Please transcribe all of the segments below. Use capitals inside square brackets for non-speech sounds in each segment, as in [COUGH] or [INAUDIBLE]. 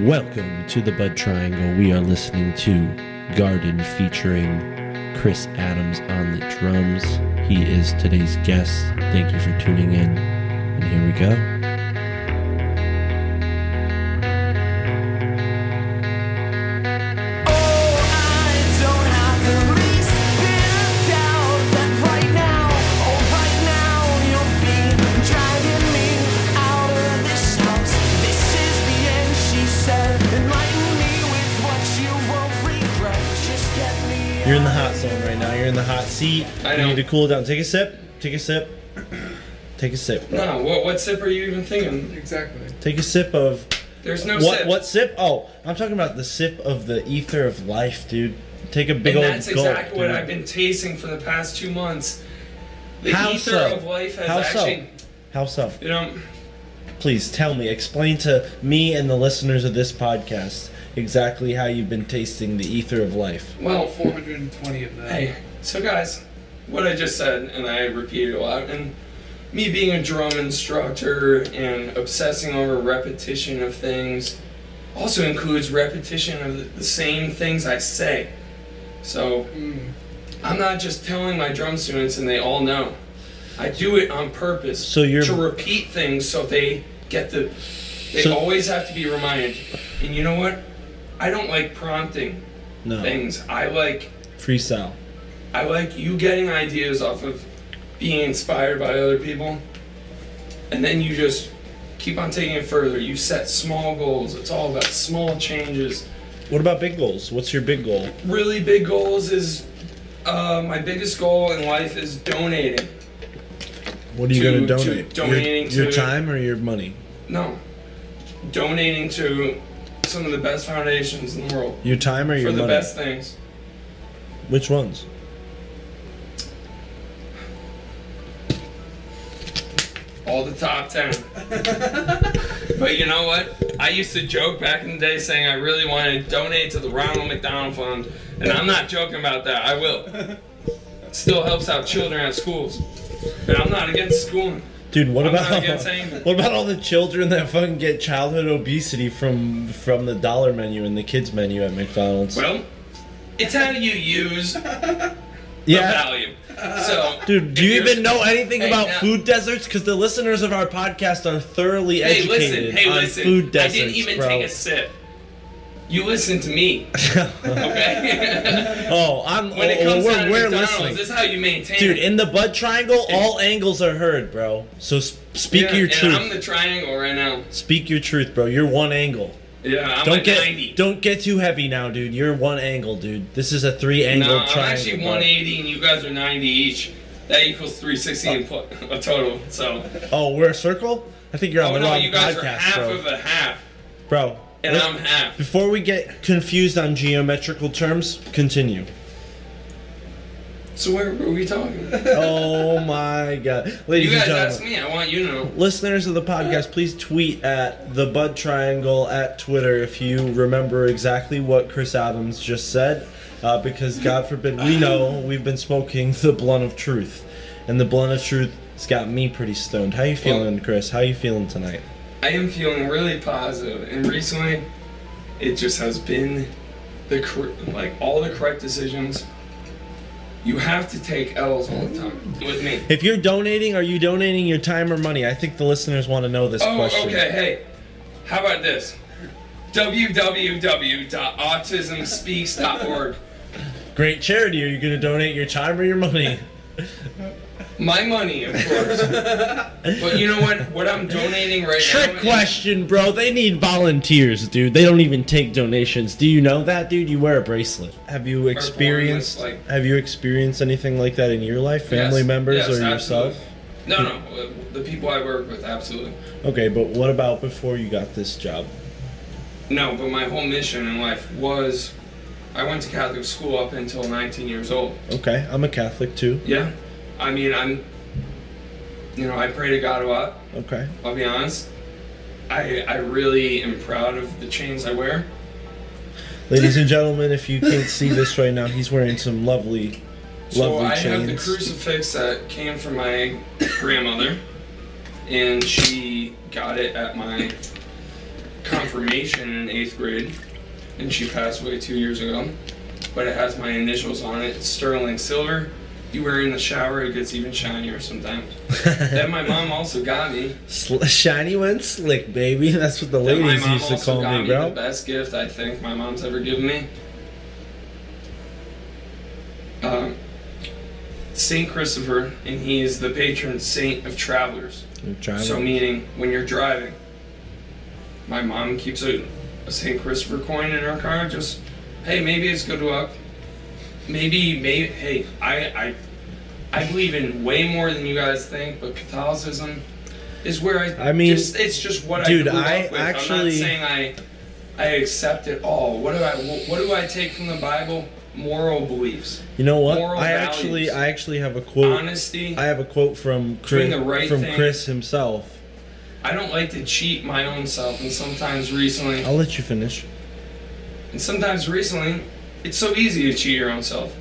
Welcome to the Bud Triangle. We are listening to GVRDEN featuring Chris Adams on the drums. He is today's guest. Thank you for tuning in. And here we go. Seat. I You need to cool down. Take a sip. Take a sip. [CLEARS THROAT] Take a sip. No, what what sip are you even thinking? Exactly. Take a sip of There's no what? sip. What sip? Oh, I'm talking about the sip of the ether of life, dude. Take a big and old that's gulp, exactly what dude. I've been tasting for the past two months. The How ether so? of life has How so? How so? you know, Please tell me. Explain to me and the listeners of this podcast exactly how you've been tasting the ether of life. well, 420 of that. hey, so guys, what I just said, and I repeated a lot, and me being a drum instructor and obsessing over repetition of things also includes repetition of the- same things I say. So Mm. I'm not just telling my drum students and they all know. I do it on purpose So you're- to repeat things so they get the. They So- always have to be reminded. And you know what? I don't like prompting No. things. I like Freestyle. I like you getting ideas off of being inspired by other people, and then you just keep on taking it further. You set small goals. It's all about small changes. What about big goals? What's your big goal? Really big goals is uh, my biggest goal in life is donating. What are you going to to donate? donating your, your to- time or your money? No, donating to some of the best foundations in the world Your time or your money? for the best things. Which ones? All the top 10. but you know what? I used to joke back in the day saying I really wanted to donate to the Ronald McDonald Fund. And I'm not joking about that. I will. It still helps out children at schools. And I'm not against schooling. Dude, what I'm about not against anything. [LAUGHS] what about all the children that fucking get childhood obesity from from the dollar menu and the kids menu at McDonald's? Well, it's how you use yeah. value. So, [LAUGHS] Dude, do you even know anything Hey, about now- food deserts? Because the listeners of our podcast are thoroughly Hey, educated listen. Hey, on listen. food I didn't even bro. take a sip. You listen to me, [LAUGHS] okay? [LAUGHS] oh, I'm. when it oh, comes we're, down to we're listening. this is how you maintain Dude, it. in the Bud Triangle, all angles are heard, bro. So speak Yeah, your and truth. I'm the triangle right now. Speak your truth, bro. You're one angle. Yeah, I'm don't like get 90. don't get too heavy now, dude. You're one angle, dude. This is a three angle no, I'm actually 180 and you guys are 90 each. That equals 360 in pl- [LAUGHS] a total. So, Oh, we're a circle? I think you're on oh the no, wrong you guys are half bro. of a half, bro, and I'm half. before we get confused on geometrical terms, continue. So where were we talking? [LAUGHS] oh my god. You Ladies and guys gentlemen. asked me. I want you to know. Listeners of the podcast, please tweet at the Bud Triangle at Twitter if you remember exactly what Chris Adams just said. Uh, because God forbid we know we've been smoking the blunt of truth, and the blunt of truth has got me pretty stoned. How you feeling, Chris? How you feeling tonight? I am feeling really positive, and recently, it just has been the cor- like all the correct decisions. You have to take L's all the time with me. If you're donating, are you donating your time or money? I think the listeners want to know this Oh, question. okay. Hey, how about this? www.autismspeaks.org. Great charity. Are you going to donate your time or your money? [LAUGHS] My money, of course. [LAUGHS] but you know what? What I'm donating right now. Trick is- question, bro. They need volunteers, dude. They don't even take donations. Do you know that, dude? You wear a bracelet. Have you experienced? like- have you experienced anything like that in your life, family Yes, members yes, or yourself? No, no. The people I work with, absolutely. Okay, but what about before you got this job? No, but my whole mission in life was I went to Catholic school up until 19 years old. Okay, I'm a Catholic too. Yeah. I mean, I'm, you know, I pray to God a lot, Okay. I'll be honest. I, I really am proud of the chains I wear. Ladies and gentlemen, if you can't see this [LAUGHS] right now, he's wearing some lovely, So lovely I have the crucifix that came from my grandmother, and she got it at my confirmation in eighth grade, and she passed away two years ago. But it has my initials on it, sterling silver. You wear it in the shower, it gets even shinier sometimes. [LAUGHS] that my mom also got me. Sl- Shiny went slick, baby. That's what the That ladies used to call got me, me bro. the best gift I think my mom's ever given me. Um, Saint Christopher, and he is the patron saint of travelers. So meaning when you're driving, my mom keeps a, a St. Christopher coin in her car. Just hey, maybe it's good luck. Maybe maybe hey, I I I believe in way more than you guys think, but Catholicism is where I. I mean, just, it's just what dude, I grew I with. I'm actually- not saying I I accept it all. What do I what do I take from the Bible? Moral beliefs, you know what? moral I values. actually, I actually have a quote. honesty. I have a quote from Chris, right from thing. Chris himself. I don't like to cheat my own self, and sometimes recently. I'll let you finish. And sometimes recently, it's so easy to cheat your own self.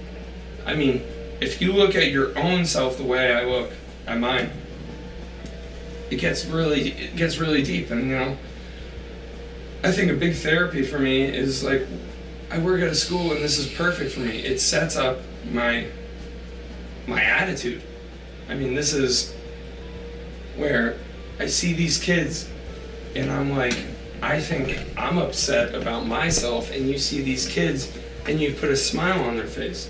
I mean, if you look at your own self the way I look at mine, it gets really it gets really deep and you know I think a big therapy for me is like I work at a school and this is perfect for me. It sets up my my attitude. I mean, this is where I see these kids and I'm like I think I'm upset about myself, and you see these kids, and you put a smile on their face.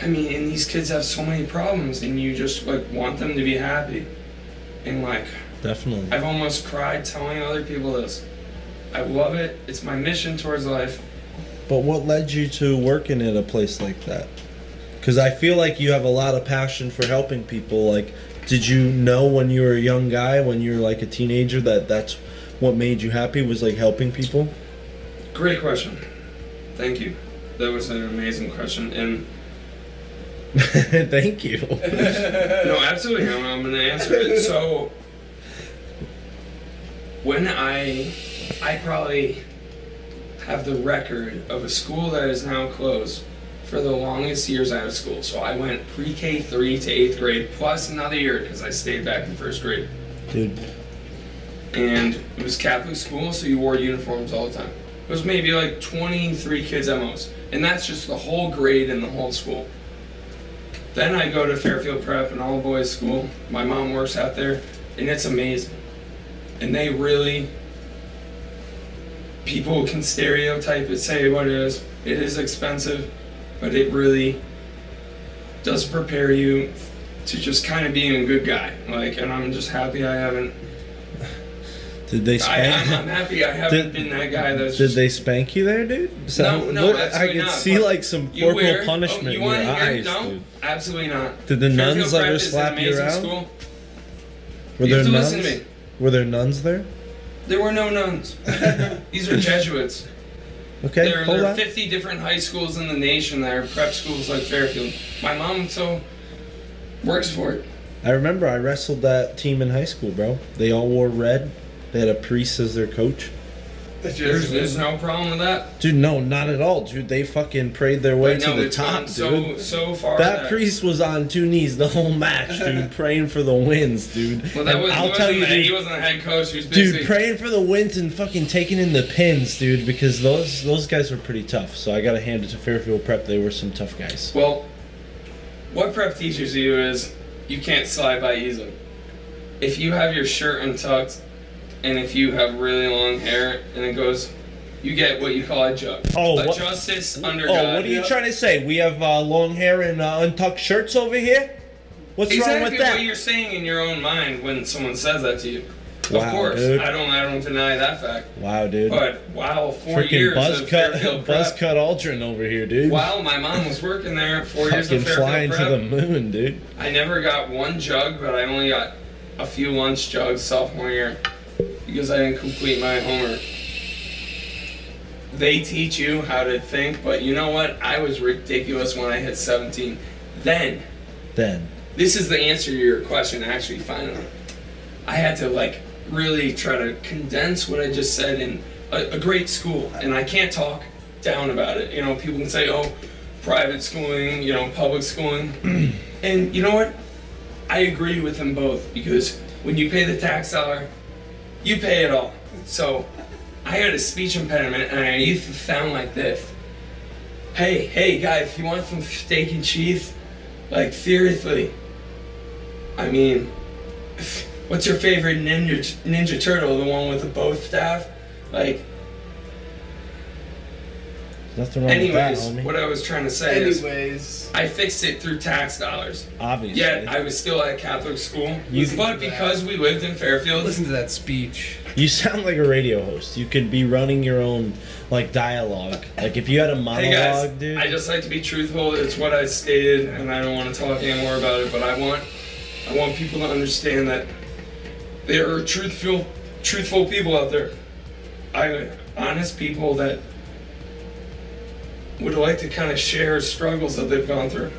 I mean, and these kids have so many problems, and you just like want them to be happy. And like, Definitely. I've almost cried telling other people this. I love it. It's my mission towards life. But what led you to working at a place like that? Because I feel like you have a lot of passion for helping people. Like, did you know when you were a young guy, when you were like a teenager, that that's what made you happy was like helping people? Great question. Thank you. That was an amazing question, and [LAUGHS] Thank you. no, absolutely. I'm, I'm going to answer it. So, when I, I probably have the record of a school that is now closed for the longest years out of school. So I went pre-K three to eighth grade plus another year because I stayed back in first grade. Dude, And it was Catholic school, so you wore uniforms all the time. It was maybe like 23 kids at most, and that's just the whole grade in the whole school. Then I go to Fairfield Prep, an all boys school. My mom works out there, and it's amazing. And they really, people can stereotype it, say what it is. It is expensive, but it really does prepare you to just kind of being a good guy. Like, and I'm just happy I haven't. Did they spank? I'm, I'm happy I haven't Did- been that guy that's Did they spank you there, dude? no, no, look, I absolutely could not. see like some corporal wear- oh, punishment oh, you in your eyes, no, dude. absolutely not. Did the Fairfield nuns ever slap you around? School. Were you there have to nuns? listen to me. Were there nuns there? There were no nuns. [LAUGHS] These are Jesuits. Okay, there, there are on. 50 different high schools in the nation that are prep schools like Fairfield. My mom so works for it. I remember I wrestled that team in high school, bro. They all wore red. They had a priest as their coach. There's, there's no problem with that. Dude, no, not at all, dude. They fucking prayed their way But to no, the top, dude. so so far. that priest was on two knees the whole match, dude, [LAUGHS] praying for the wins, dude. Well, that was, I'll tell you, the, he wasn't the head coach. He was basically dude, praying for the wins and fucking taking in the pins, dude, because those those guys were pretty tough. So I gotta hand it to Fairfield Prep. They were some tough guys. Well, what prep teaches you is you can't slide by easily. If you have your shirt untucked, and if you have really long hair, and it goes, you get what you call a jug. Oh, a what- justice under Oh, God. what are you trying to say? We have uh, long hair and uh, untucked shirts over here. What's wrong with that? what you're saying in your own mind when someone says that to you. Wow, of course, dude. I don't. I don't deny that fact. wow, dude. But wow, four Freaking years buzz of cut, Fairfield [LAUGHS] buzz cut Aldrin over here, dude. Wow, my mom was working there, four years of Fairfield flying prep, to the moon, dude. I never got one jug, but I only got a few lunch jugs sophomore year because I didn't complete my homework. They teach you how to think, but you know what? I was ridiculous when I hit 17. Then, Then, this is the answer to your question, actually, finally. I had to, like, really try to condense what I just said in a, a great school, and I can't talk down about it. You know, people can say, oh, private schooling, you know, public schooling. [CLEARS THROAT] and you know what? I agree with them both because when you pay the tax dollar, You pay it all. So I had a speech impediment and I used to sound like this. Hey, hey guys, you want some steak and cheese? Like seriously. I mean, [LAUGHS] what's your favorite ninja ninja turtle? The one with the bow staff? Like Nothing wrong anyways, with that, homie. what I was trying to say is Anyways, I fixed it through tax dollars. Obviously. Yet I was still at Catholic school. You- but because we lived in Fairfield, listen to that speech. You sound like a radio host. You could be running your own like dialogue. Like if you had a monologue, Hey guys, dude. I just like to be truthful. It's what I stated, and I don't want to talk anymore about it. But I want, I want people to understand that there are truthful, truthful people out there. I honest people that would like to kind of share struggles that they've gone through.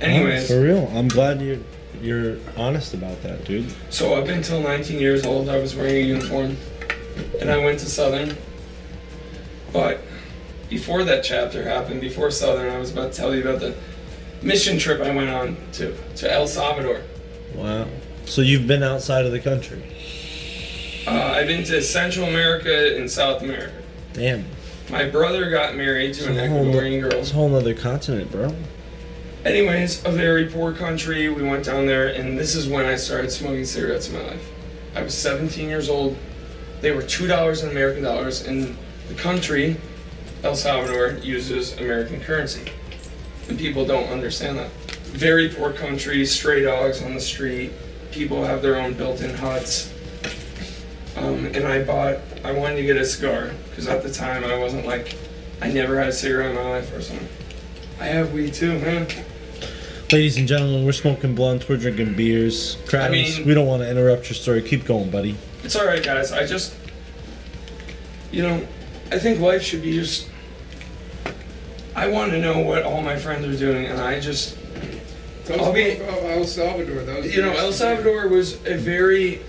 Anyways, for real. I'm glad you're you're honest about that, dude. So up until 19 years old, I was wearing a uniform, and I went to Southern. But before that chapter happened, before Southern, I was about to tell you about the mission trip I went on to to El Salvador. Wow. So you've been outside of the country. Uh, I've been to Central America and South America. Damn. My brother got married to an It's a whole, Ecuadorian girl. it's a whole other continent, bro. Anyways, a very poor country. We went down there, and this is when I started smoking cigarettes in my life. I was 17 years old. They were two dollars in American dollars, and the country, El Salvador, uses American currency, and people don't understand that. Very poor country, stray dogs on the street. People have their own built-in huts. Um, and I bought. I wanted to get a cigar because at the time I wasn't like, I never had a cigarette in my life or something. I have weed too, man. Ladies and gentlemen, we're smoking blunts, we're drinking beers. Travis, mean- we don't want to interrupt your story. Keep going, buddy. It's all right, guys. I just, you know, I think life should be just. I want to know what all my friends are doing, and I just, Tell I'll us be- El Salvador. That was you know, El Salvador was a very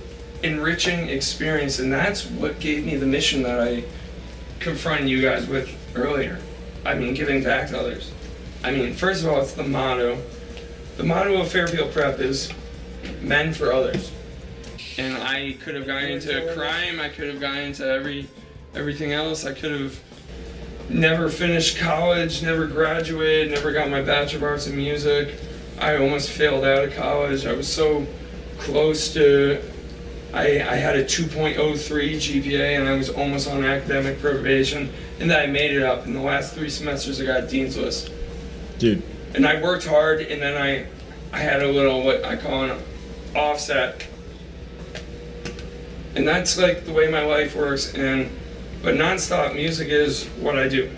enriching experience, and that's what gave me the mission that I confronted you guys with earlier. I mean, giving back to others. I mean, first of all, it's the motto. The motto of Fairfield Prep is men for others. And I could have gone into crime. I could have gone into every everything else. I could have never finished college, never graduated, never got my bachelor of arts in music. I almost failed out of college. I was so close to. I, I had a 2.03 GPA and I was almost on academic probation, and then I made it up. In the last three semesters, I got dean's list Dude, and I worked hard, and then I, I had a little what I call an offset, and that's like the way my life works. And but nonstop music is what I do.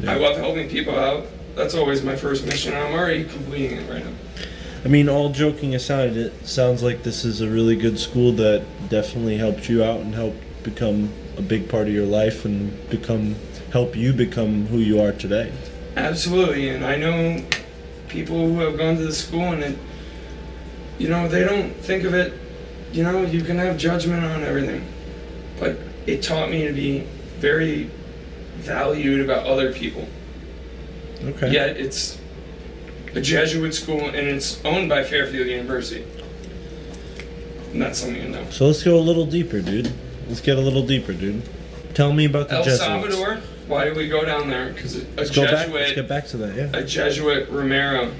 Yeah. I love helping people out. That's always my first mission. I'm already completing it right now. I mean, all joking aside, it sounds like this is a really good school that definitely helped you out and helped become a big part of your life and become help you become who you are today. Absolutely, and I know people who have gone to the school and it, you know, they don't think of it. You know, you can have judgment on everything, but it taught me to be very valued about other people. Okay. Yet it's a Jesuit school and it's owned by Fairfield University. And that's something you know. So let's go a little deeper, dude. Let's get a little deeper, dude. Tell me about the El Jesuits. Salvador. Why did we go down there? Because a Let's go back. Let's get back to that. Yeah. a Jesuit Romero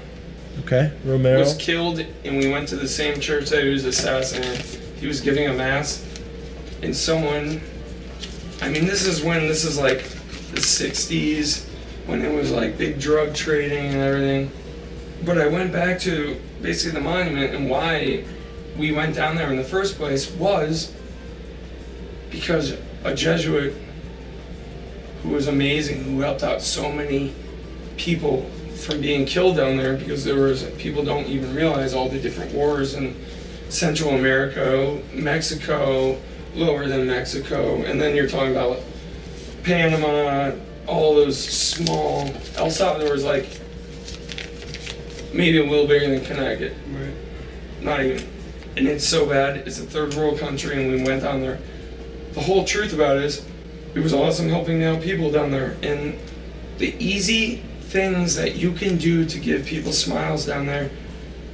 Okay. Romero. was killed, and we went to the same church that he was assassinated. He was giving a mass, and someone. I mean, this is when this is like the '60s, when it was like big drug trading and everything. But I went back to basically the monument, and why we went down there in the first place was because a Jesuit who was amazing, who helped out so many people from being killed down there because there was people don't even realize all the different wars in Central America, Mexico, lower than Mexico, and then you're talking about Panama, all those small. El Salvador is like maybe a little bigger than Connecticut, Right. not even. And it's so bad. It's a third world country, and we went down there. The whole truth about it is, it was awesome helping out people down there, and the easy things that you can do to give people smiles down there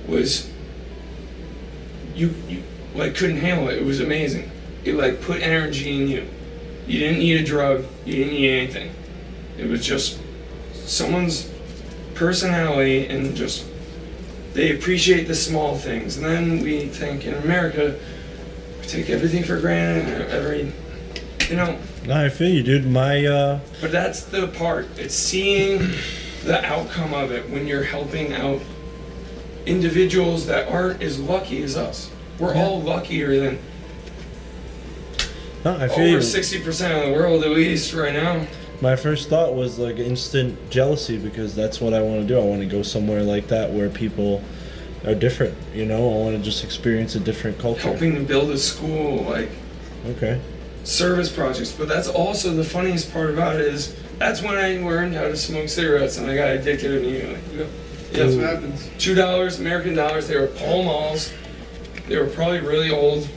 was you, you like couldn't handle it. It was amazing. It like put energy in you. You didn't need a drug. You didn't need anything. It was just someone's personality and just they appreciate the small things. And then we think in America, we take everything for granted. Every, you know, No, I feel you, dude. My uh, but that's the part. It's seeing the outcome of it when you're helping out individuals that aren't as lucky as us. We're Yeah. all luckier than no, I feel over you. 60% of the world, at least right now. My first thought was like instant jealousy because that's what I want to do. I want to go somewhere like that where people are different. You know, I want to just experience a different culture. Helping to build a school, like Okay. service projects. But that's also the funniest part about it is that's when I learned how to smoke cigarettes and I got addicted immediately. You know, that's what happens. two dollars American dollars. They were Pall Malls. They were probably really old.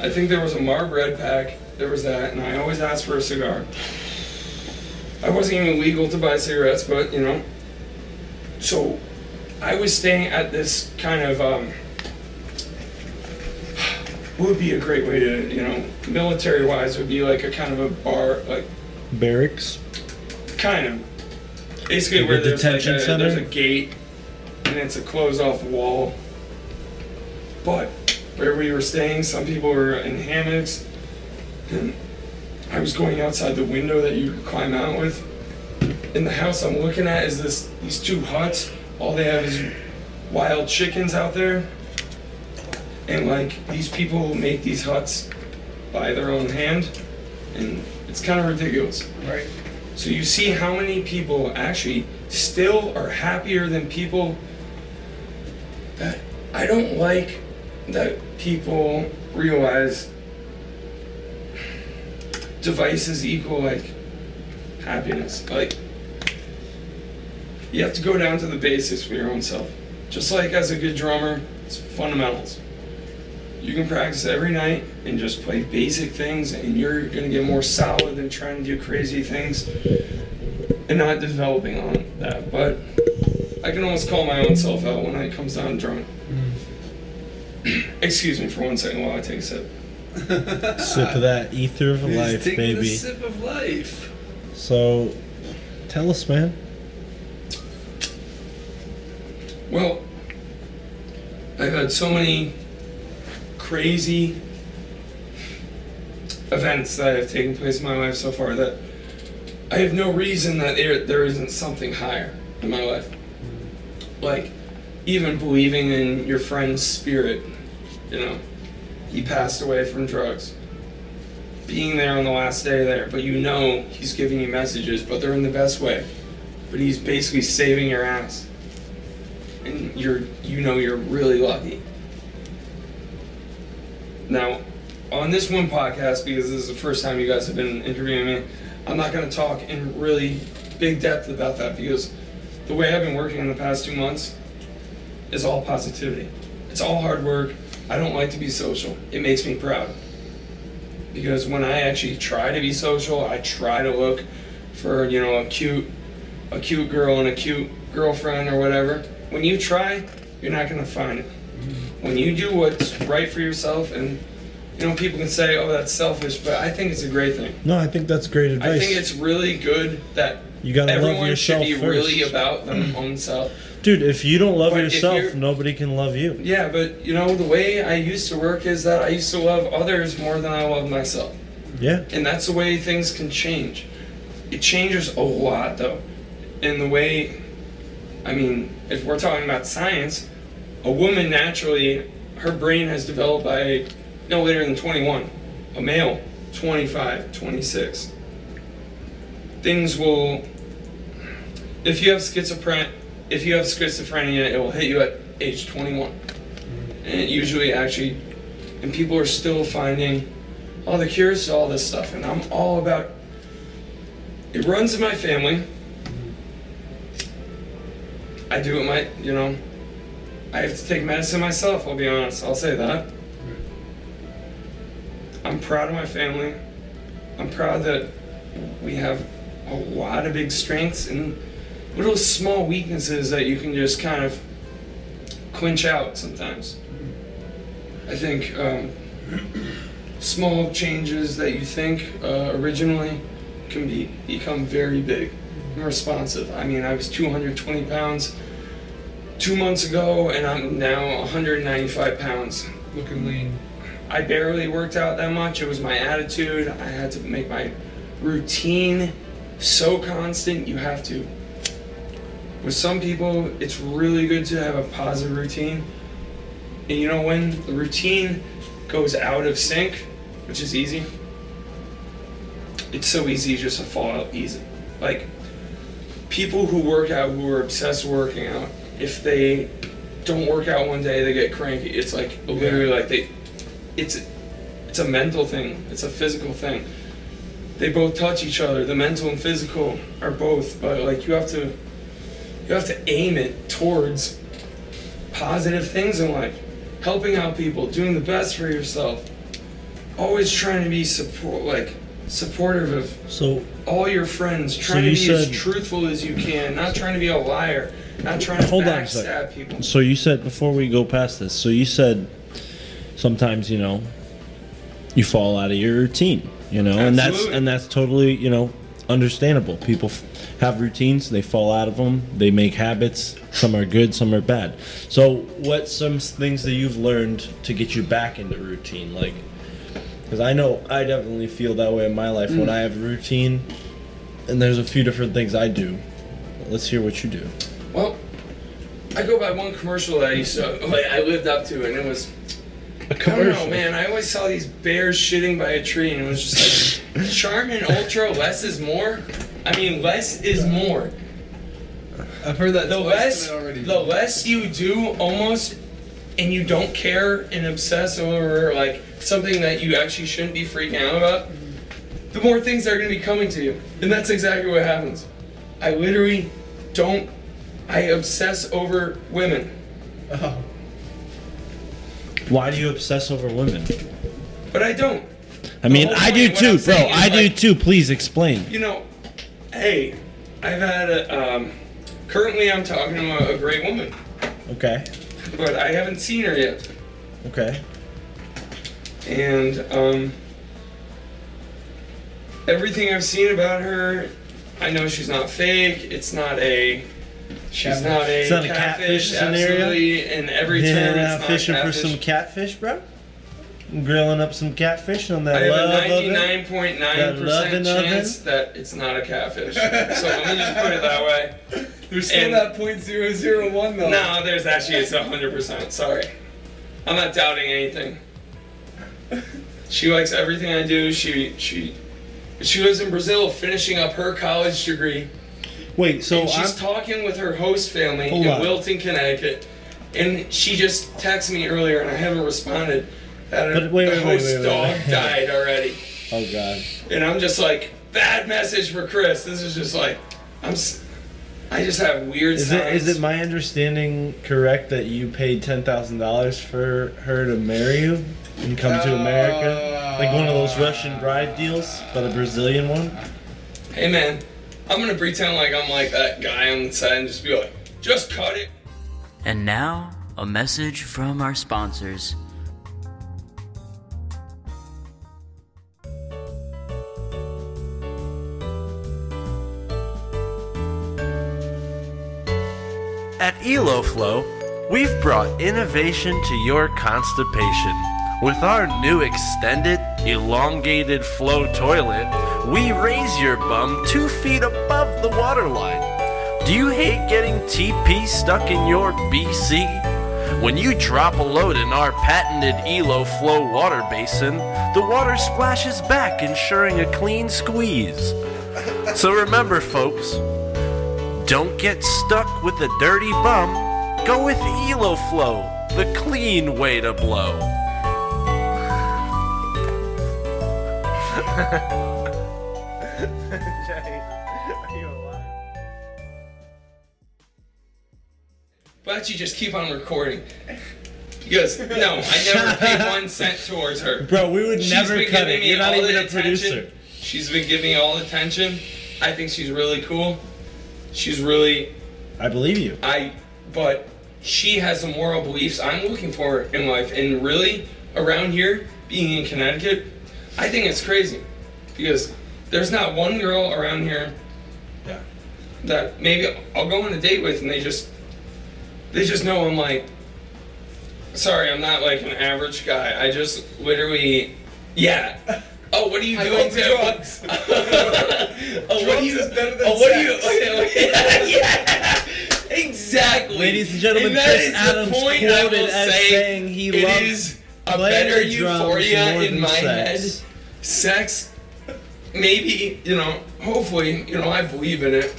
I think there was a Marb Red pack. There was that, and I always asked for a cigar. I wasn't even legal to buy cigarettes, but you know. So, I was staying at this kind of um, what would be a great way to you know military-wise would be like a kind of a bar like Barracks. kind of basically Like where there's like a, center? there's a gate and it's a closed off wall but where we were staying some people were in hammocks and i was going outside the window that you climb out with. In the house i'm looking at is this these two huts. All they have is wild chickens out there. And like these people make these huts by their own hand. And it's kind of ridiculous. Right. so you see how many people actually still are happier than people that I don't like that people realize devices equal like happiness. Like you have to go down to the basics for your own self. Just like as a good drummer, it's fundamentals. You can practice every night and just play basic things, and you're gonna get more solid than trying to do crazy things and not developing on that. But I can almost call my own self out when it comes down to drumming. Mm-hmm. [CLEARS THROAT] Excuse me for one second while I take a sip. Sip of that ether of He's life, baby. sip of life. So, tell us, man. Well, I've had so many crazy events that have taken place in my life so far that I have no reason that there, there isn't something higher in my life. Like, even believing in your friend's spirit, you know, he passed away from drugs. Being there on the last day there, but you know he's giving you messages, but they're in the best way. But he's basically saving your ass and you're you know you're really lucky. Now, on this one podcast, because this is the first time you guys have been interviewing me, I'm not going to talk in really big depth about that because the way I've been working in the past two months is all positivity. It's all hard work. I don't like to be social. It makes me proud. Because when I actually try to be social, I try to look for, you know, a cute a cute girl and a cute girlfriend or whatever. When you try, you're not gonna find it. Mm-hmm. When you do what's right for yourself, and you know, people can say, "Oh, that's selfish," but I think it's a great thing. No, I think that's great advice. I think it's really good that you gotta love everyone should yourself be first. really about their mm. own self. Dude, if you don't love But yourself, nobody can love you. Yeah, but you know, the way I used to work is that I used to love others more than I love myself. Yeah. And that's the way things can change. It changes a lot, though. In the way, I mean, if we're talking about science, a woman naturally, her brain has developed by no later than 21. A male, 25, 26. Things will, if you have schizophrenia, if you have schizophrenia, it will hit you at age 21. And it usually actually, and people are still finding all the cures to all this stuff, and I'm all about. It runs in my family. I do it my, you know. I have to take medicine myself. I'll be honest. I'll say that. I'm proud of my family. I'm proud that we have a lot of big strengths and little small weaknesses that you can just kind of quench out sometimes. I think um, small changes that you think uh, originally can be become very big and responsive. I mean, I was 220 pounds two months ago, and I'm now 195 pounds. Looking lean. I barely worked out that much. It was my attitude. I had to make my routine so constant. You have to. With some people, it's really good to have a positive routine. And you know when the routine goes out of sync, which is easy, it's so easy just to fall out easy. Like people who work out who are obsessed working out, if they don't work out one day, they get cranky. It's like literally like they it's it's a mental thing. It's a physical thing. They both touch each other. The mental and physical are both, but like you have to you have to aim it towards positive things in life. Helping out people, doing the best for yourself. Always trying to be support like supportive of So all your friends, trying you to be as truthful as you can, not trying to be a liar, not trying to Hold on a second. people. So you said before we go past this. So you said sometimes you know you fall out of your routine. You know, and that's and that's totally you know understandable. People f- have routines, they fall out of them, they make habits. Some are good, some are bad. So what some things that you've learned to get you back into routine? Like, because I know I definitely feel that way in my life Mm. when I have a routine, and there's a few different things I do. Let's hear what you do. Well, I go by one commercial that I used to, like, I lived up to, and it was, A I don't know, man. I always saw these bears shitting by a tree, and it was just like, [LAUGHS] Charmin Ultra, less is more. I mean, less is more. I've heard that The twice less, already. the less you do, almost, and you don't care and obsess over like something that you actually shouldn't be freaking out about, the more things are going to be coming to you, and that's exactly what happens. I literally don't. I obsess over women. Oh. Why do you obsess over women? But I don't. I mean, I do too, bro. I do like- too. Please explain. You know, hey, I've had a. Um, currently, I'm talking to a, a great woman, Okay. but I haven't seen her yet. Okay. And um, everything I've seen about her, I know she's not fake. It's not a. She's Catfish. not a It's not a catfish. catfish scenario? absolutely, in every Yeah, term, out it's not fishing for some catfish, bro. Grilling up some catfish on that I that have love a of it. 99.9% loving of it? chance that it's not a catfish. so let me just put it that way. [LAUGHS] There's still And- that point zero zero one though. No, there's actually it's hundred percent. Sorry, I'm not doubting anything. She likes everything I do. She she she lives in Brazil, finishing up her college degree, Wait, so and she's I'm, talking with her host family in on. Wilton, Connecticut. And she just texted me earlier, and I haven't responded. That But wait, the wait, host wait, wait, dog [LAUGHS] died already, oh god. and I'm just like bad message for Chris. This is just like I'm. I just have weird. Is it is it my understanding correct that you paid ten thousand dollars for her to marry you and come to America? Like one of those Russian bride deals, but a Brazilian one? Hey man, I'm gonna pretend like I'm like that guy on the side and just be like, just cut it. And now, a message from our sponsors. At EloFlow, we've brought innovation to your constipation. With our new extended, elongated flow toilet, we raise your bum two feet above the waterline. Do you hate getting TP stuck in your BC? When you drop a load in our patented Elo Flow water basin, the water splashes back, ensuring a clean squeeze. So remember, folks, don't get stuck with a dirty bum. Go with EloFlow, the clean way to blow. Don't you just keep on recording? Because no, I never paid one cent towards her. Bro, we would She's never been cut giving it. me You're not all even the a attention. producer. She's been giving me all the attention. I think she's really cool. She's really I believe you. I, but she has the moral beliefs I'm looking for in life. And really, around here, being in Connecticut, I think it's crazy because there's not one girl around here Yeah. that maybe I'll go on a date with, and they just they just know I'm like. Sorry, I'm not like an average guy. I just literally, yeah. [LAUGHS] Oh, what are you I doing love to drugs. [LAUGHS] oh, what are you? is better than oh, what are you? sex. Okay, okay, [LAUGHS] yeah, exactly. Ladies and gentlemen, And that Chris is the Adams point I quoted will as say saying he it loves is a playing better euphoria in my sex. head. Sex, maybe you know. Hopefully, you know. I believe in it.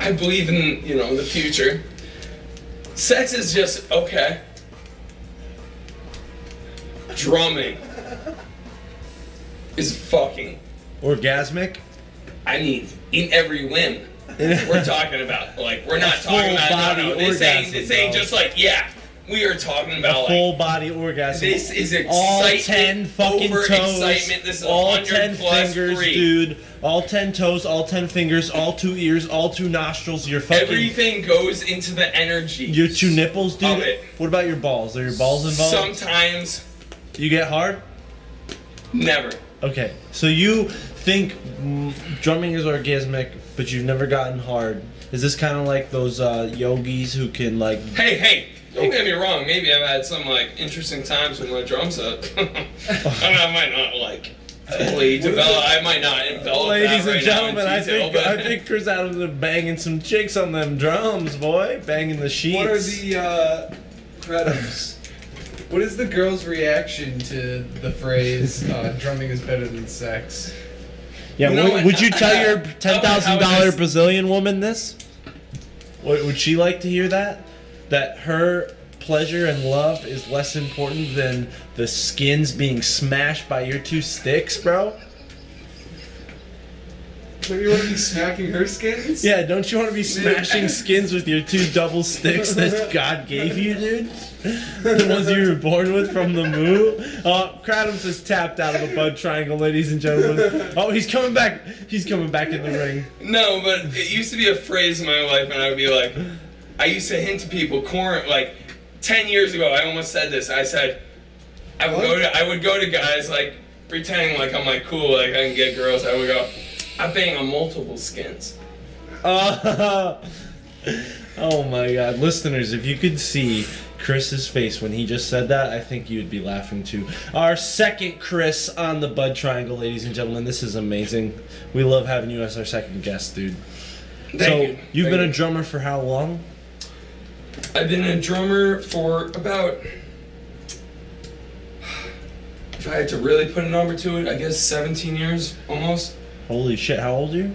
I believe in you know the future. Sex is just okay. Drumming is fucking. Orgasmic. I mean, in every limb. We're [LAUGHS] talking about like we're not talking about no, no, this ain't this ain't just like yeah. We are talking about like Full body orgasm. this is excitement. all ten fucking toes. excitement. This is all ten fingers, dude. All ten toes, all ten fingers, all two ears, all two nostrils. Your fucking Everything goes into the energy. your two nipples, dude. It. What about your balls? Are your balls involved? Sometimes, you get hard. never. Okay, so you think mm, drumming is orgasmic, but you've never gotten hard. Is this kind of like those uh, yogis who can like? Hey, hey, don't get me wrong. Maybe I've had some like interesting times with my drum set. [LAUGHS] I, mean, I might not like totally [LAUGHS] develop. I might not envelop Ladies that and right now in gentlemen, I think but I think Chris Adams is banging some chicks on them drums, boy, banging the sheets. What are the uh, credits? What is the girl's reaction to the phrase uh, [LAUGHS] "drumming is better than sex"? Yeah, You know would, would you tell your ten thousand dollar Brazilian woman this? Would, would she like to hear that? That her pleasure and love is less important than the skins being smashed by your two sticks, bro? So you want to be smacking her skins? Yeah, don't you want to be smashing [LAUGHS] skins with your two double sticks that God gave you, dude? The ones you were born with from the moo? Uh, Kradams is tapped out of the bud triangle, ladies and gentlemen. Oh, he's coming back. He's coming back in the ring. No, but it used to be a phrase in my life, and I would be like, I used to hint to people, corn, like, ten years ago, I almost said this. I said, I would go to, I would go to guys like pretending like I'm like cool, like I can get girls. I would go, I bang on multiple skins. Uh, [LAUGHS] oh my god. Listeners, if you could see Chris's face when he just said that, I think you'd be laughing too. Our second Chris on the Bud Triangle, ladies and gentlemen. This is amazing. We love having you as our second guest, dude. Thank so, you. have been you. a drummer for how long? I've been a drummer for about. If I had to really put a number to it, I guess 17 years almost. Holy shit, how old are you?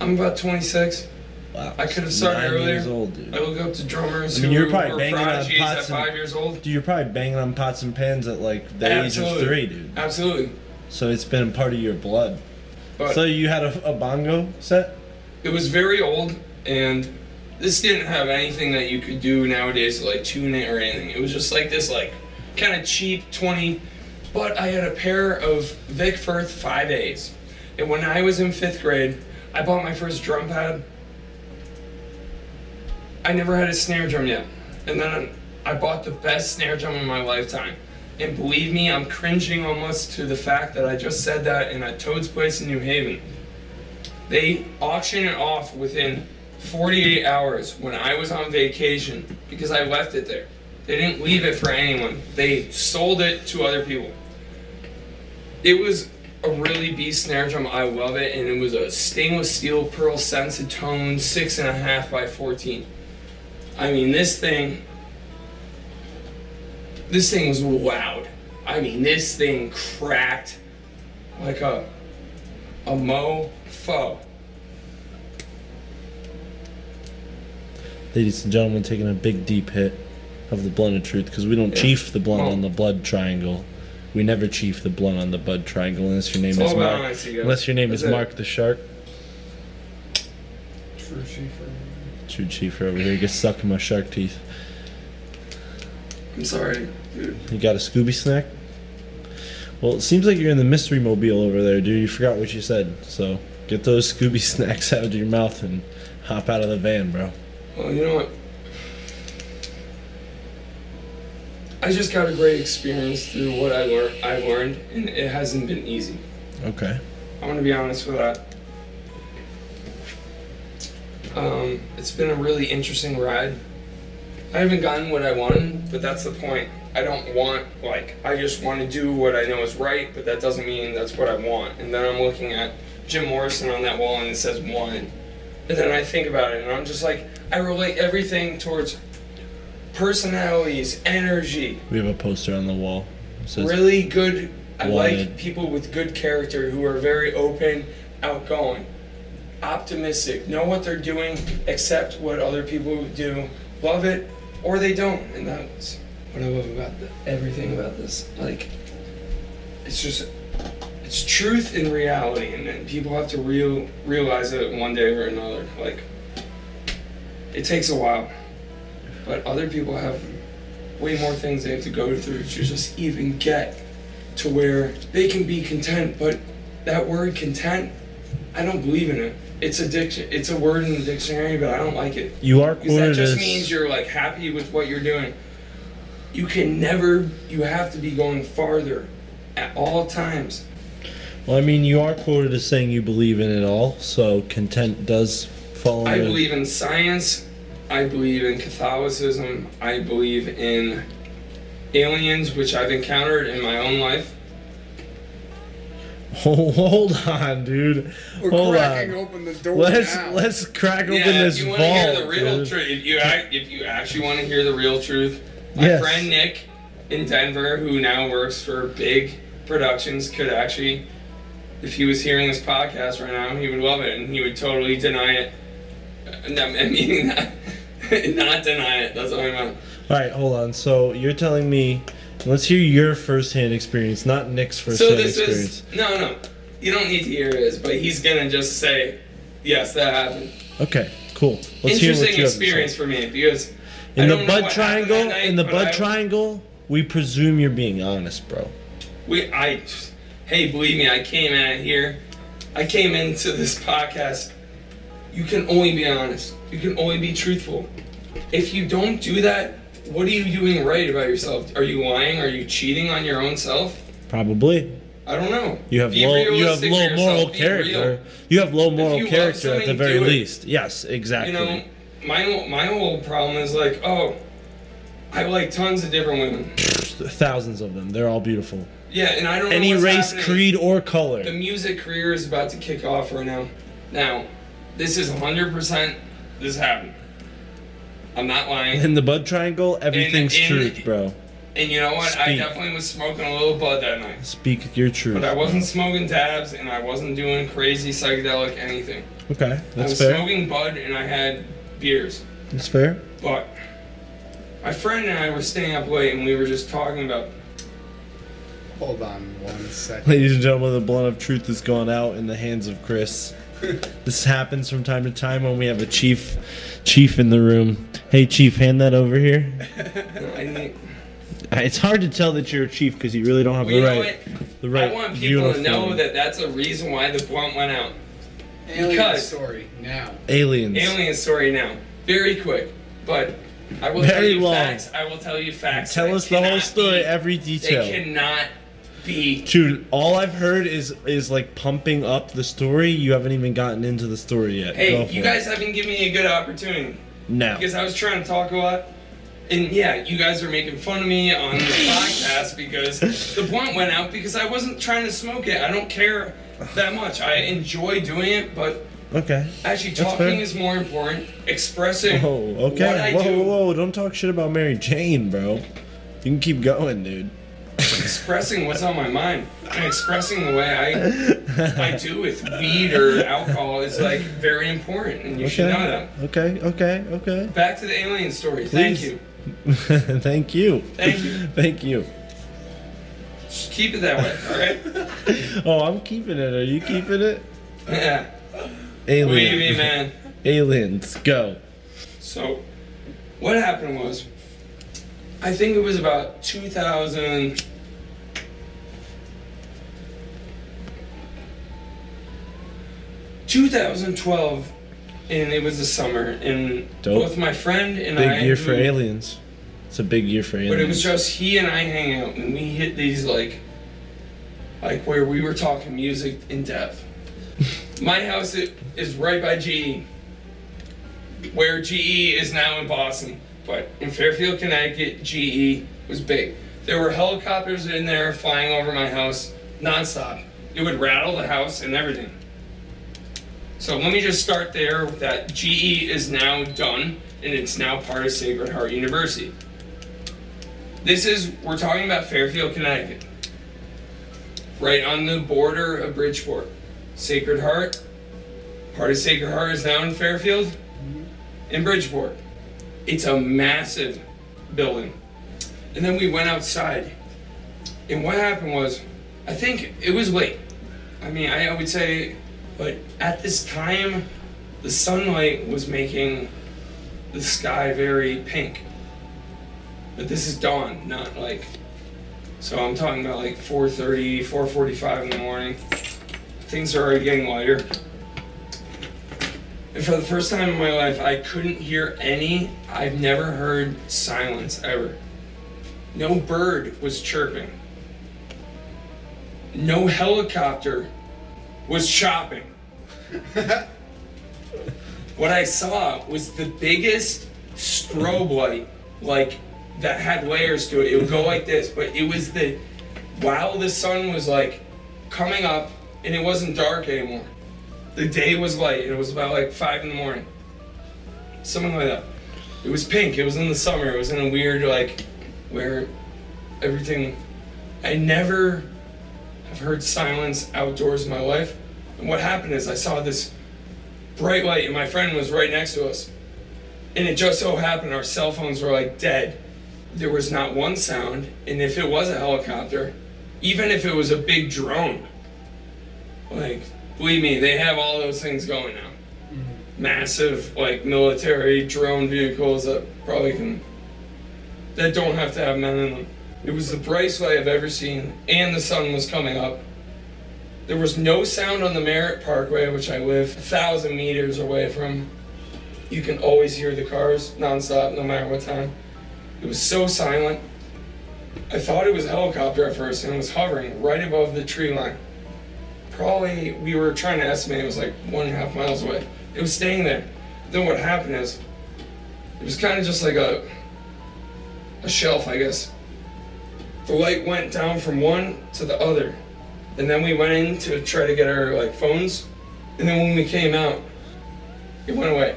I'm about 26. Wow. I could have started Nine earlier. years old, dude. I look up to drummers I mean, you're probably banging on pots and- five years old. Dude, you're probably banging on pots and pans at like the age of three, dude. Absolutely. So it's been part of your blood. But So you had a, a bongo set? it was very old, and this didn't have anything that you could do nowadays to like tune it or anything. It was just like this, like kind of cheap 20. But I had a pair of Vic Firth 5As. And when I was in fifth grade, I bought my first drum pad. I never had a snare drum yet. And then I bought the best snare drum in my lifetime. And believe me, I'm cringing almost to the fact that I just said that in a Toad's Place in New Haven. They auction it off within 48 hours when I was on vacation because I left it there. They didn't leave it for anyone. They sold it to other people. It was a really beast snare drum. I love it, and it was a stainless steel pearl Sensitone six and a half by 14. I mean, this thing. This thing was loud. I mean, this thing cracked like a a mofo. Ladies and gentlemen, taking a big deep hit of the blunt of truth because we don't chief the blunt Well- on the blood triangle. We never chief the blunt on the bud triangle unless your name is Mark. honesty, guys. Unless your name is it. Mark the Shark. True Schiefer. True chiefer over here. You get stuck in my shark teeth. I'm sorry, dude. You got a Scooby snack? Well, it seems like you're in the mystery mobile over there, dude. You forgot what you said. So get those Scooby [LAUGHS] snacks out of your mouth and hop out of the van, bro. Well, you know what? I just got a great experience through what I learned. I've learned, and it hasn't been easy. Okay. I'm gonna be honest with that. Um, it's been a really interesting ride. I haven't gotten what I wanted, but that's the point. I don't want like I just want to do what I know is right, but that doesn't mean that's what I want. And then I'm looking at Jim Morrison on that wall and it says one. And then I think about it and I'm just like I relate everything towards personalities, energy, We have a poster on the wall. Really good. I Wanted. like people with good character who are very open, outgoing, optimistic, know what they're doing, accept what other people do, love it or they don't, and that's what I love about the, everything about this. Like, it's just it's truth in reality, and then people have to real realize it one day or another. Like, it takes a while, but other people have way more things they have to go through to just even get to where they can be content. But that word content, I don't believe in it. It's a diction. It's a word in the dictionary, but I don't like it. You are Because that just as means you're like happy with what you're doing. You can never. You have to be going farther at all times. Well, I mean, you are quoted as saying you believe in it all, so content does fall I under. believe in science. I believe in Catholicism. I believe in aliens, which I've encountered in my own life. [LAUGHS] Hold on, dude. We're Hold cracking on. open the door Let's now. let's crack open yeah, this if you vault. want to hear the real dude. truth, if you if you actually want to hear the real truth, my Yes. friend Nick in Denver, who now works for big productions, could actually, if he was hearing this podcast right now, he would love it and he would totally deny it. No, Meaning [LAUGHS] that, not deny it. That's what I meant. All right, hold on. So you're telling me, let's hear your firsthand experience, not Nick's firsthand experience. So this experience. is no, no. You don't need to hear his, but he's gonna just say, "Yes, that happened." Okay, cool. Let's Interesting you have to say. experience for me because I In the Bud Triangle, night, in the Bud I- Triangle, we presume you're being honest, bro. We, I, hey, believe me, I came out here. I came into this podcast. You can only be honest. You can only be truthful. If you don't do that, what are you doing right about yourself? Are you lying? Are you cheating on your own self? Probably. I don't know. You have Be low, you have low moral character. You have low moral character at the very least. Yes, exactly. You know, my my whole problem is like, oh, I like tons of different women. Thousands of them. They're all beautiful. Yeah, and I don't know Any race, happening. creed, or color. The music career is about to kick off right now. Now, this is 100%. This happened. I'm not lying. In the Bud Triangle, everything's in- truth, bro. And you know what? I definitely was smoking a little bud that night. Speak your truth. But I wasn't smoking dabs and I wasn't doing crazy psychedelic anything. Okay, that's fair. I was fair. smoking bud and I had beers. That's fair. But my friend and I were staying up late and we were just talking about Hold on one second. Ladies and gentlemen, the blunt of truth has gone out in the hands of Chris. [LAUGHS] this happens from time to time when we have a chief chief in the room. Hey chief, hand that over here. [LAUGHS] I need, It's hard to tell that you're a chief because you really don't have well, the right the right I want people to know that that's a reason why the blunt went out. Alien Because- story now. aliens. Alien story now. Very quick. But I will Very tell you long. facts. I will tell you facts. Tell us the whole story, be- every They detail. cannot be. Dude, all I've heard is is like pumping up the story. You haven't even gotten into the story yet. Hey, you it. guys haven't given me a good opportunity no. because I was trying to talk a lot. And yeah, you guys are making fun of me on the [LAUGHS] podcast because the blunt went out because I wasn't trying to smoke it. I don't care that much. I enjoy doing it, but Okay. actually talking is more important. Expressing Oh, what okay. I Whoa, do. whoa, whoa! Don't talk shit about Mary Jane, bro. You can keep going, dude. Expressing what's on my mind and expressing the way I I do with weed or alcohol is like very important, and you should know that. Okay, okay, okay. Back to the alien story. Thank you. [LAUGHS] Thank you. Thank you. [LAUGHS] Thank you. Just keep it that way, all right? [LAUGHS] Oh, I'm keeping it. Are you keeping it? Yeah. Aliens. Believe me, man. Aliens, go. So, what happened was, I think it was about 2000. Two thousand twelve, and it was the summer, and Dope. both my friend and Big I. Big year for aliens. It's a big year for aliens. But it was just he and I hang out, and we hit these like, like where we were talking music in depth. [LAUGHS] My house i- is right by GE, where GE is now in Boston, but in Fairfield, Connecticut, GE was big. There were helicopters in there flying over my house nonstop. It would rattle the house and everything. So let me just start there that GE is now done and it's now part of Sacred Heart University. This is, we're talking about Fairfield, Connecticut. Right on the border of Bridgeport. Sacred Heart, part of Sacred Heart is now in Fairfield, mm-hmm. in Bridgeport. It's a massive building. And then we went outside. And what happened was, I think it was late. I mean, I, I would say, but at this time, the sunlight was making the sky very pink. But this is dawn, not like. So I'm talking about like 4:30, 4:45 in the morning. Things are already getting lighter. And for the first time in my life, I couldn't hear any. I've never heard silence ever. No bird was chirping. No helicopter was shopping. what I saw was the biggest strobe light, like that had layers to it. It would go like this, but it was the while the sun was like coming up and it wasn't dark anymore. The day was light and it was about like five in the morning. Something like that. It was pink. It was in the summer. It was in a weird like where everything I never have heard silence outdoors in my life. And what happened is I saw this bright light, and my friend was right next to us. And it just so happened our cell phones were like dead. There was not one sound, and if it was a helicopter, even if it was a big drone, like, believe me, they have all those things going now. Mm-hmm. Massive, like, military drone vehicles that probably can, that don't have to have men in them. It was the brightest I've ever seen, and the sun was coming up. There was no sound on the Merritt Parkway, which I live a thousand meters away from. You can always hear the cars nonstop, no matter what time. It was so silent. I thought it was a helicopter at first, and it was hovering right above the tree line. Probably we were trying to estimate it was like one and a half miles away. It was staying there. Then what happened is, it was kind of just like a a shelf, I guess. The light went down from one to the other. And then we went in to try to get our like phones. And then when we came out, it went away.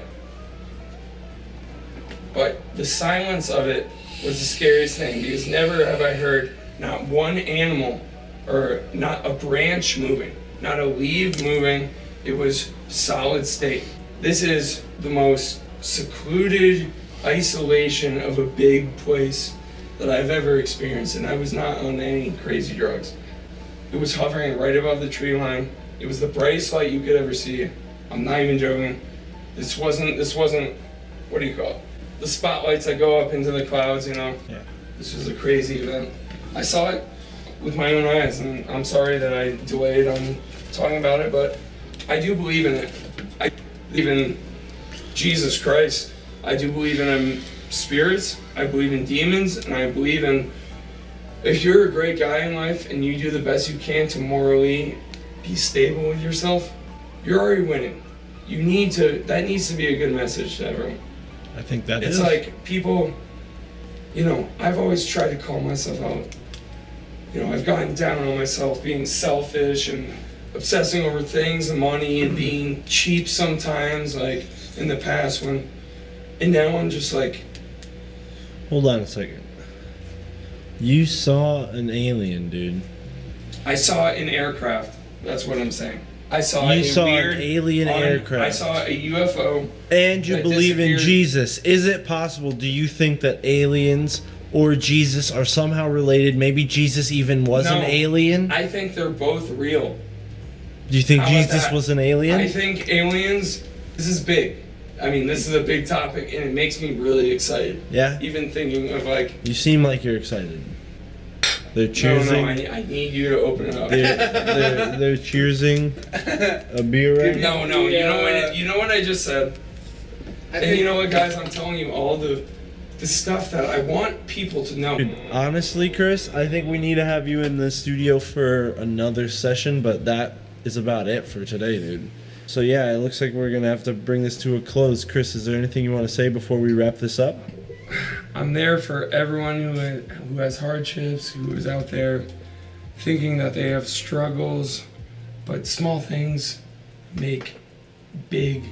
But the silence of it was the scariest thing because never have I heard not one animal or not a branch moving, not a leaf moving. It was solid state. This is the most secluded isolation of a big place that I've ever experienced, and I was not on any crazy drugs. It was hovering right above the tree line. It was the brightest light you could ever see. I'm not even joking. This wasn't. This wasn't. What do you call it? The spotlights that go up into the clouds. You know. Yeah. This was a crazy event. I saw it with my own eyes, and I'm sorry that I delayed on talking about it, but I do believe in it. I believe in Jesus Christ. I do believe in um, spirits. I believe in demons, and I believe in if you're a great guy in life and you do the best you can to morally be stable with yourself, you're already winning. You need to. That needs to be a good message to everyone. I think that It's is. like people, you know, I've always tried to call myself out. You know, I've gotten down on myself being selfish and obsessing over things and money and being cheap sometimes, like in the past when, and now I'm just like, Hold on a second. You saw an alien, dude. I saw an aircraft. That's what I'm saying. I saw You a saw an alien un- aircraft. I saw a UFO. And you believe in. Jesus. Is it possible? Do you think that aliens or Jesus are somehow related? Maybe Jesus even was an alien? I think they're both real. Do you think How Jesus was an alien? I think aliens. This is big. I mean, this is a big topic, and it makes me really excited. yeah? Even thinking of like, You seem like you're excited. They're choosing. no, no, I, I need you to open it up. they're, they're, [LAUGHS] they're cheersing a beer right now. No, no, you know what? You know what I just said. I And you know what, guys? I'm telling you, all the the stuff that I want people to know. Dude, honestly, Chris, I think we need to have you in the studio for another session, but that is about it for today, dude. So yeah, it looks like we're gonna have to bring this to a close. Chris, is there anything you want to say before we wrap this up? I'm there for everyone who who has hardships, who is out there thinking that they have struggles, but small things make big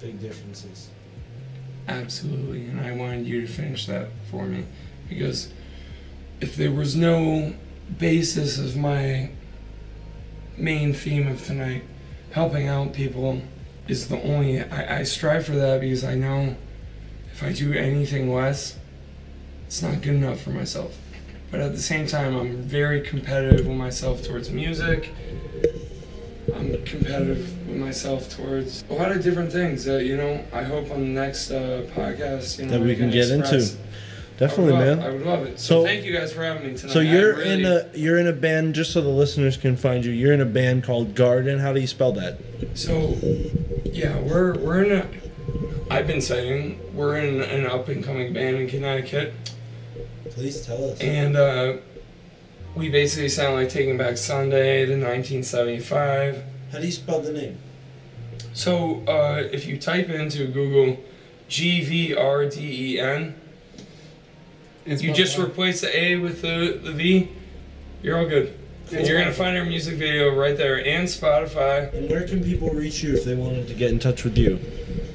Big differences. Absolutely, and I wanted you to finish that for me because if there was no basis of my main theme of tonight, helping out people is the only. I, I strive for that because I know if I do anything less, it's not good enough for myself. But at the same time, I'm very competitive with myself towards music. I'm competitive with myself towards a lot of different things that you know. I hope on the next uh, podcast, you know, That we I can get into. Express. Definitely, I love, man. I would love it. So, So- thank you guys for having me tonight. So you're really- in a you're in a band just so the listeners can find you. You're in a band called GVRDEN. How do you spell that? So, yeah, we're we're in a. I've been saying we're in an up and coming band in Connecticut, Please tell us. and uh, we basically sound like Taking Back Sunday, the 1975. How do you spell the name? So, uh, if you type into Google G V R D E N, It's you just that. replace the A with the, the V, you're all good. And you're gonna find our music video right there and Spotify. And where can people reach you if they wanted to get in touch with you?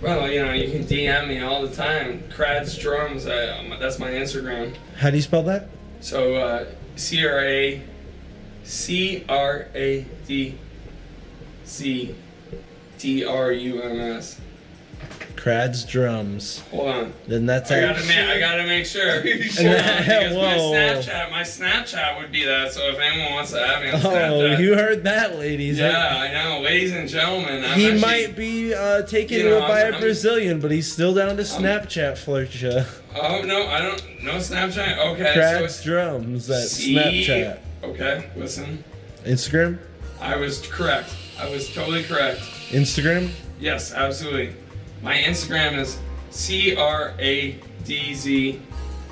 Well, you know, you can DM me all the time. Krad's Drums, uh, um, that's my Instagram. How do you spell that? So, uh, C R A C R A D C D R U M S. Krad's Drums. Hold on. Then that's I gotta, ma- I gotta make sure. [LAUGHS] on, because my [LAUGHS] Whoa. Snapchat, my Snapchat would be that. So if anyone wants to add me on Snapchat, Oh, you heard that, ladies. yeah, I know, ladies and gentlemen. I'm He actually- might be uh, taken You know, by I'm- a Brazilian, but he's still down to Snapchat flirt ya. Oh no, I don't. No Snapchat. Okay, so Krad's Drums at C- Snapchat. Okay, listen. Instagram? I was correct. I was totally correct. Instagram? Yes, absolutely. My Instagram is C R A D Z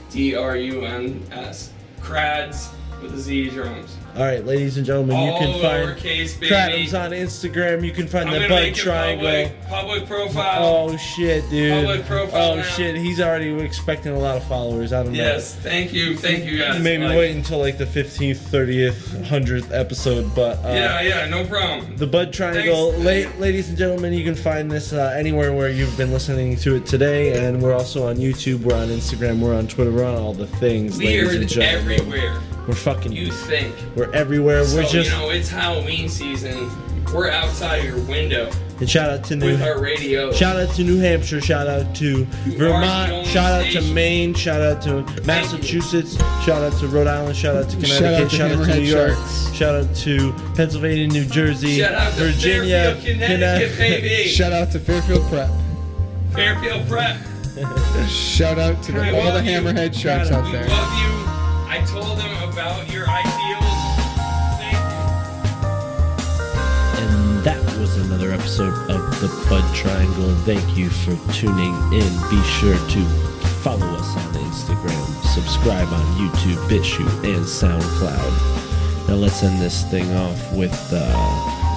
D R U N S. Crads with a Z drums. All right, ladies and gentlemen, you can find baby. Kradums on Instagram. You can find I'm the Bud Triangle. public, public profile. Oh shit, dude! Public profile oh now. shit, he's already expecting a lot of followers. I don't know. Yes, thank you, thank you guys. Maybe Like, wait until like the 15th, 30th, 100th episode, but uh, Yeah, yeah, no problem. The Bud Triangle, la- ladies and gentlemen, you can find this uh, anywhere where you've been listening to it today, and we're also on YouTube, we're on Instagram, we're on Twitter, we're on all the things, ladies and Weird gentlemen. everywhere. We're fucking, You think. we're everywhere. So, we're just, you know, it's Halloween season. We're outside your window and shout out to New, with our radio. shout out to New Hampshire, shout out to are Vermont, shout out to. Maine, shout out to Massachusetts, shout out to Rhode Island, shout out to Shout Connecticut, out to shout out to New York, Sharks. shout out to Pennsylvania, New Jersey, Shout out to Virginia, Fairfield, Connecticut, baby. Shout out to Fairfield Prep. Fairfield Prep. Shout out to the, all the love you. Hammerhead Sharks out We there. I told them about your ideals. Thank you. And that was another episode of the Bud Triangle. Thank you for tuning in. Be sure to follow us on Instagram, subscribe on YouTube, BitChute, and SoundCloud. Now let's end this thing off with uh,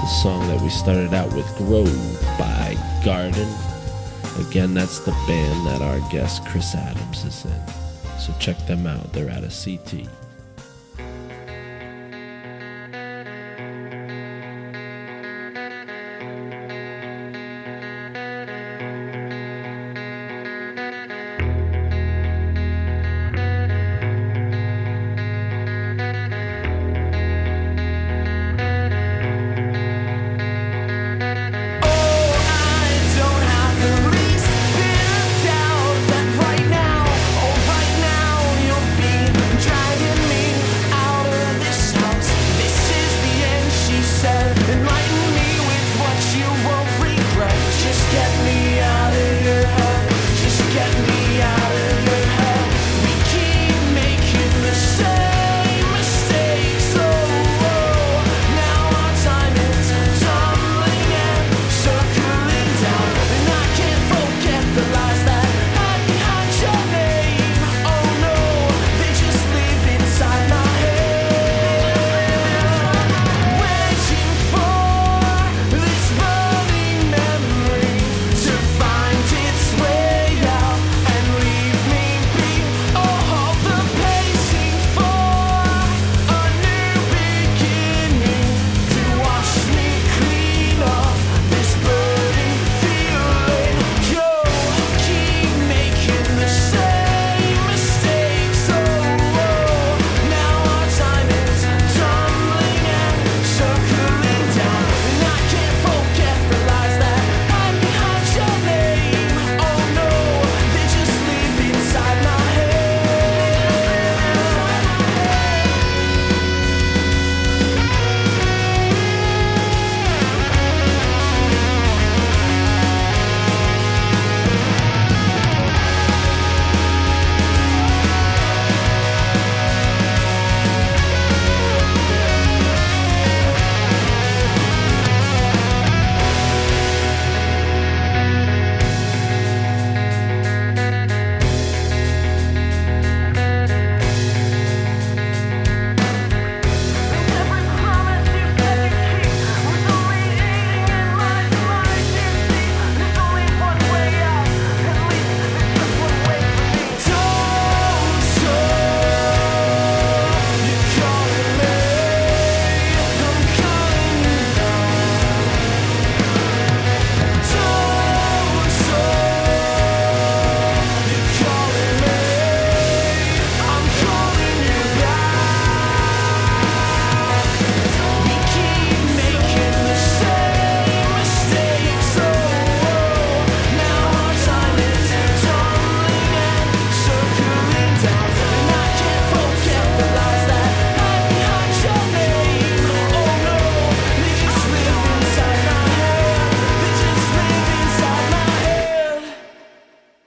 the song that we started out with, Grove by GVRDEN. Again, that's the band that our guest Chris Adams is in. So check them out. They're at a CT.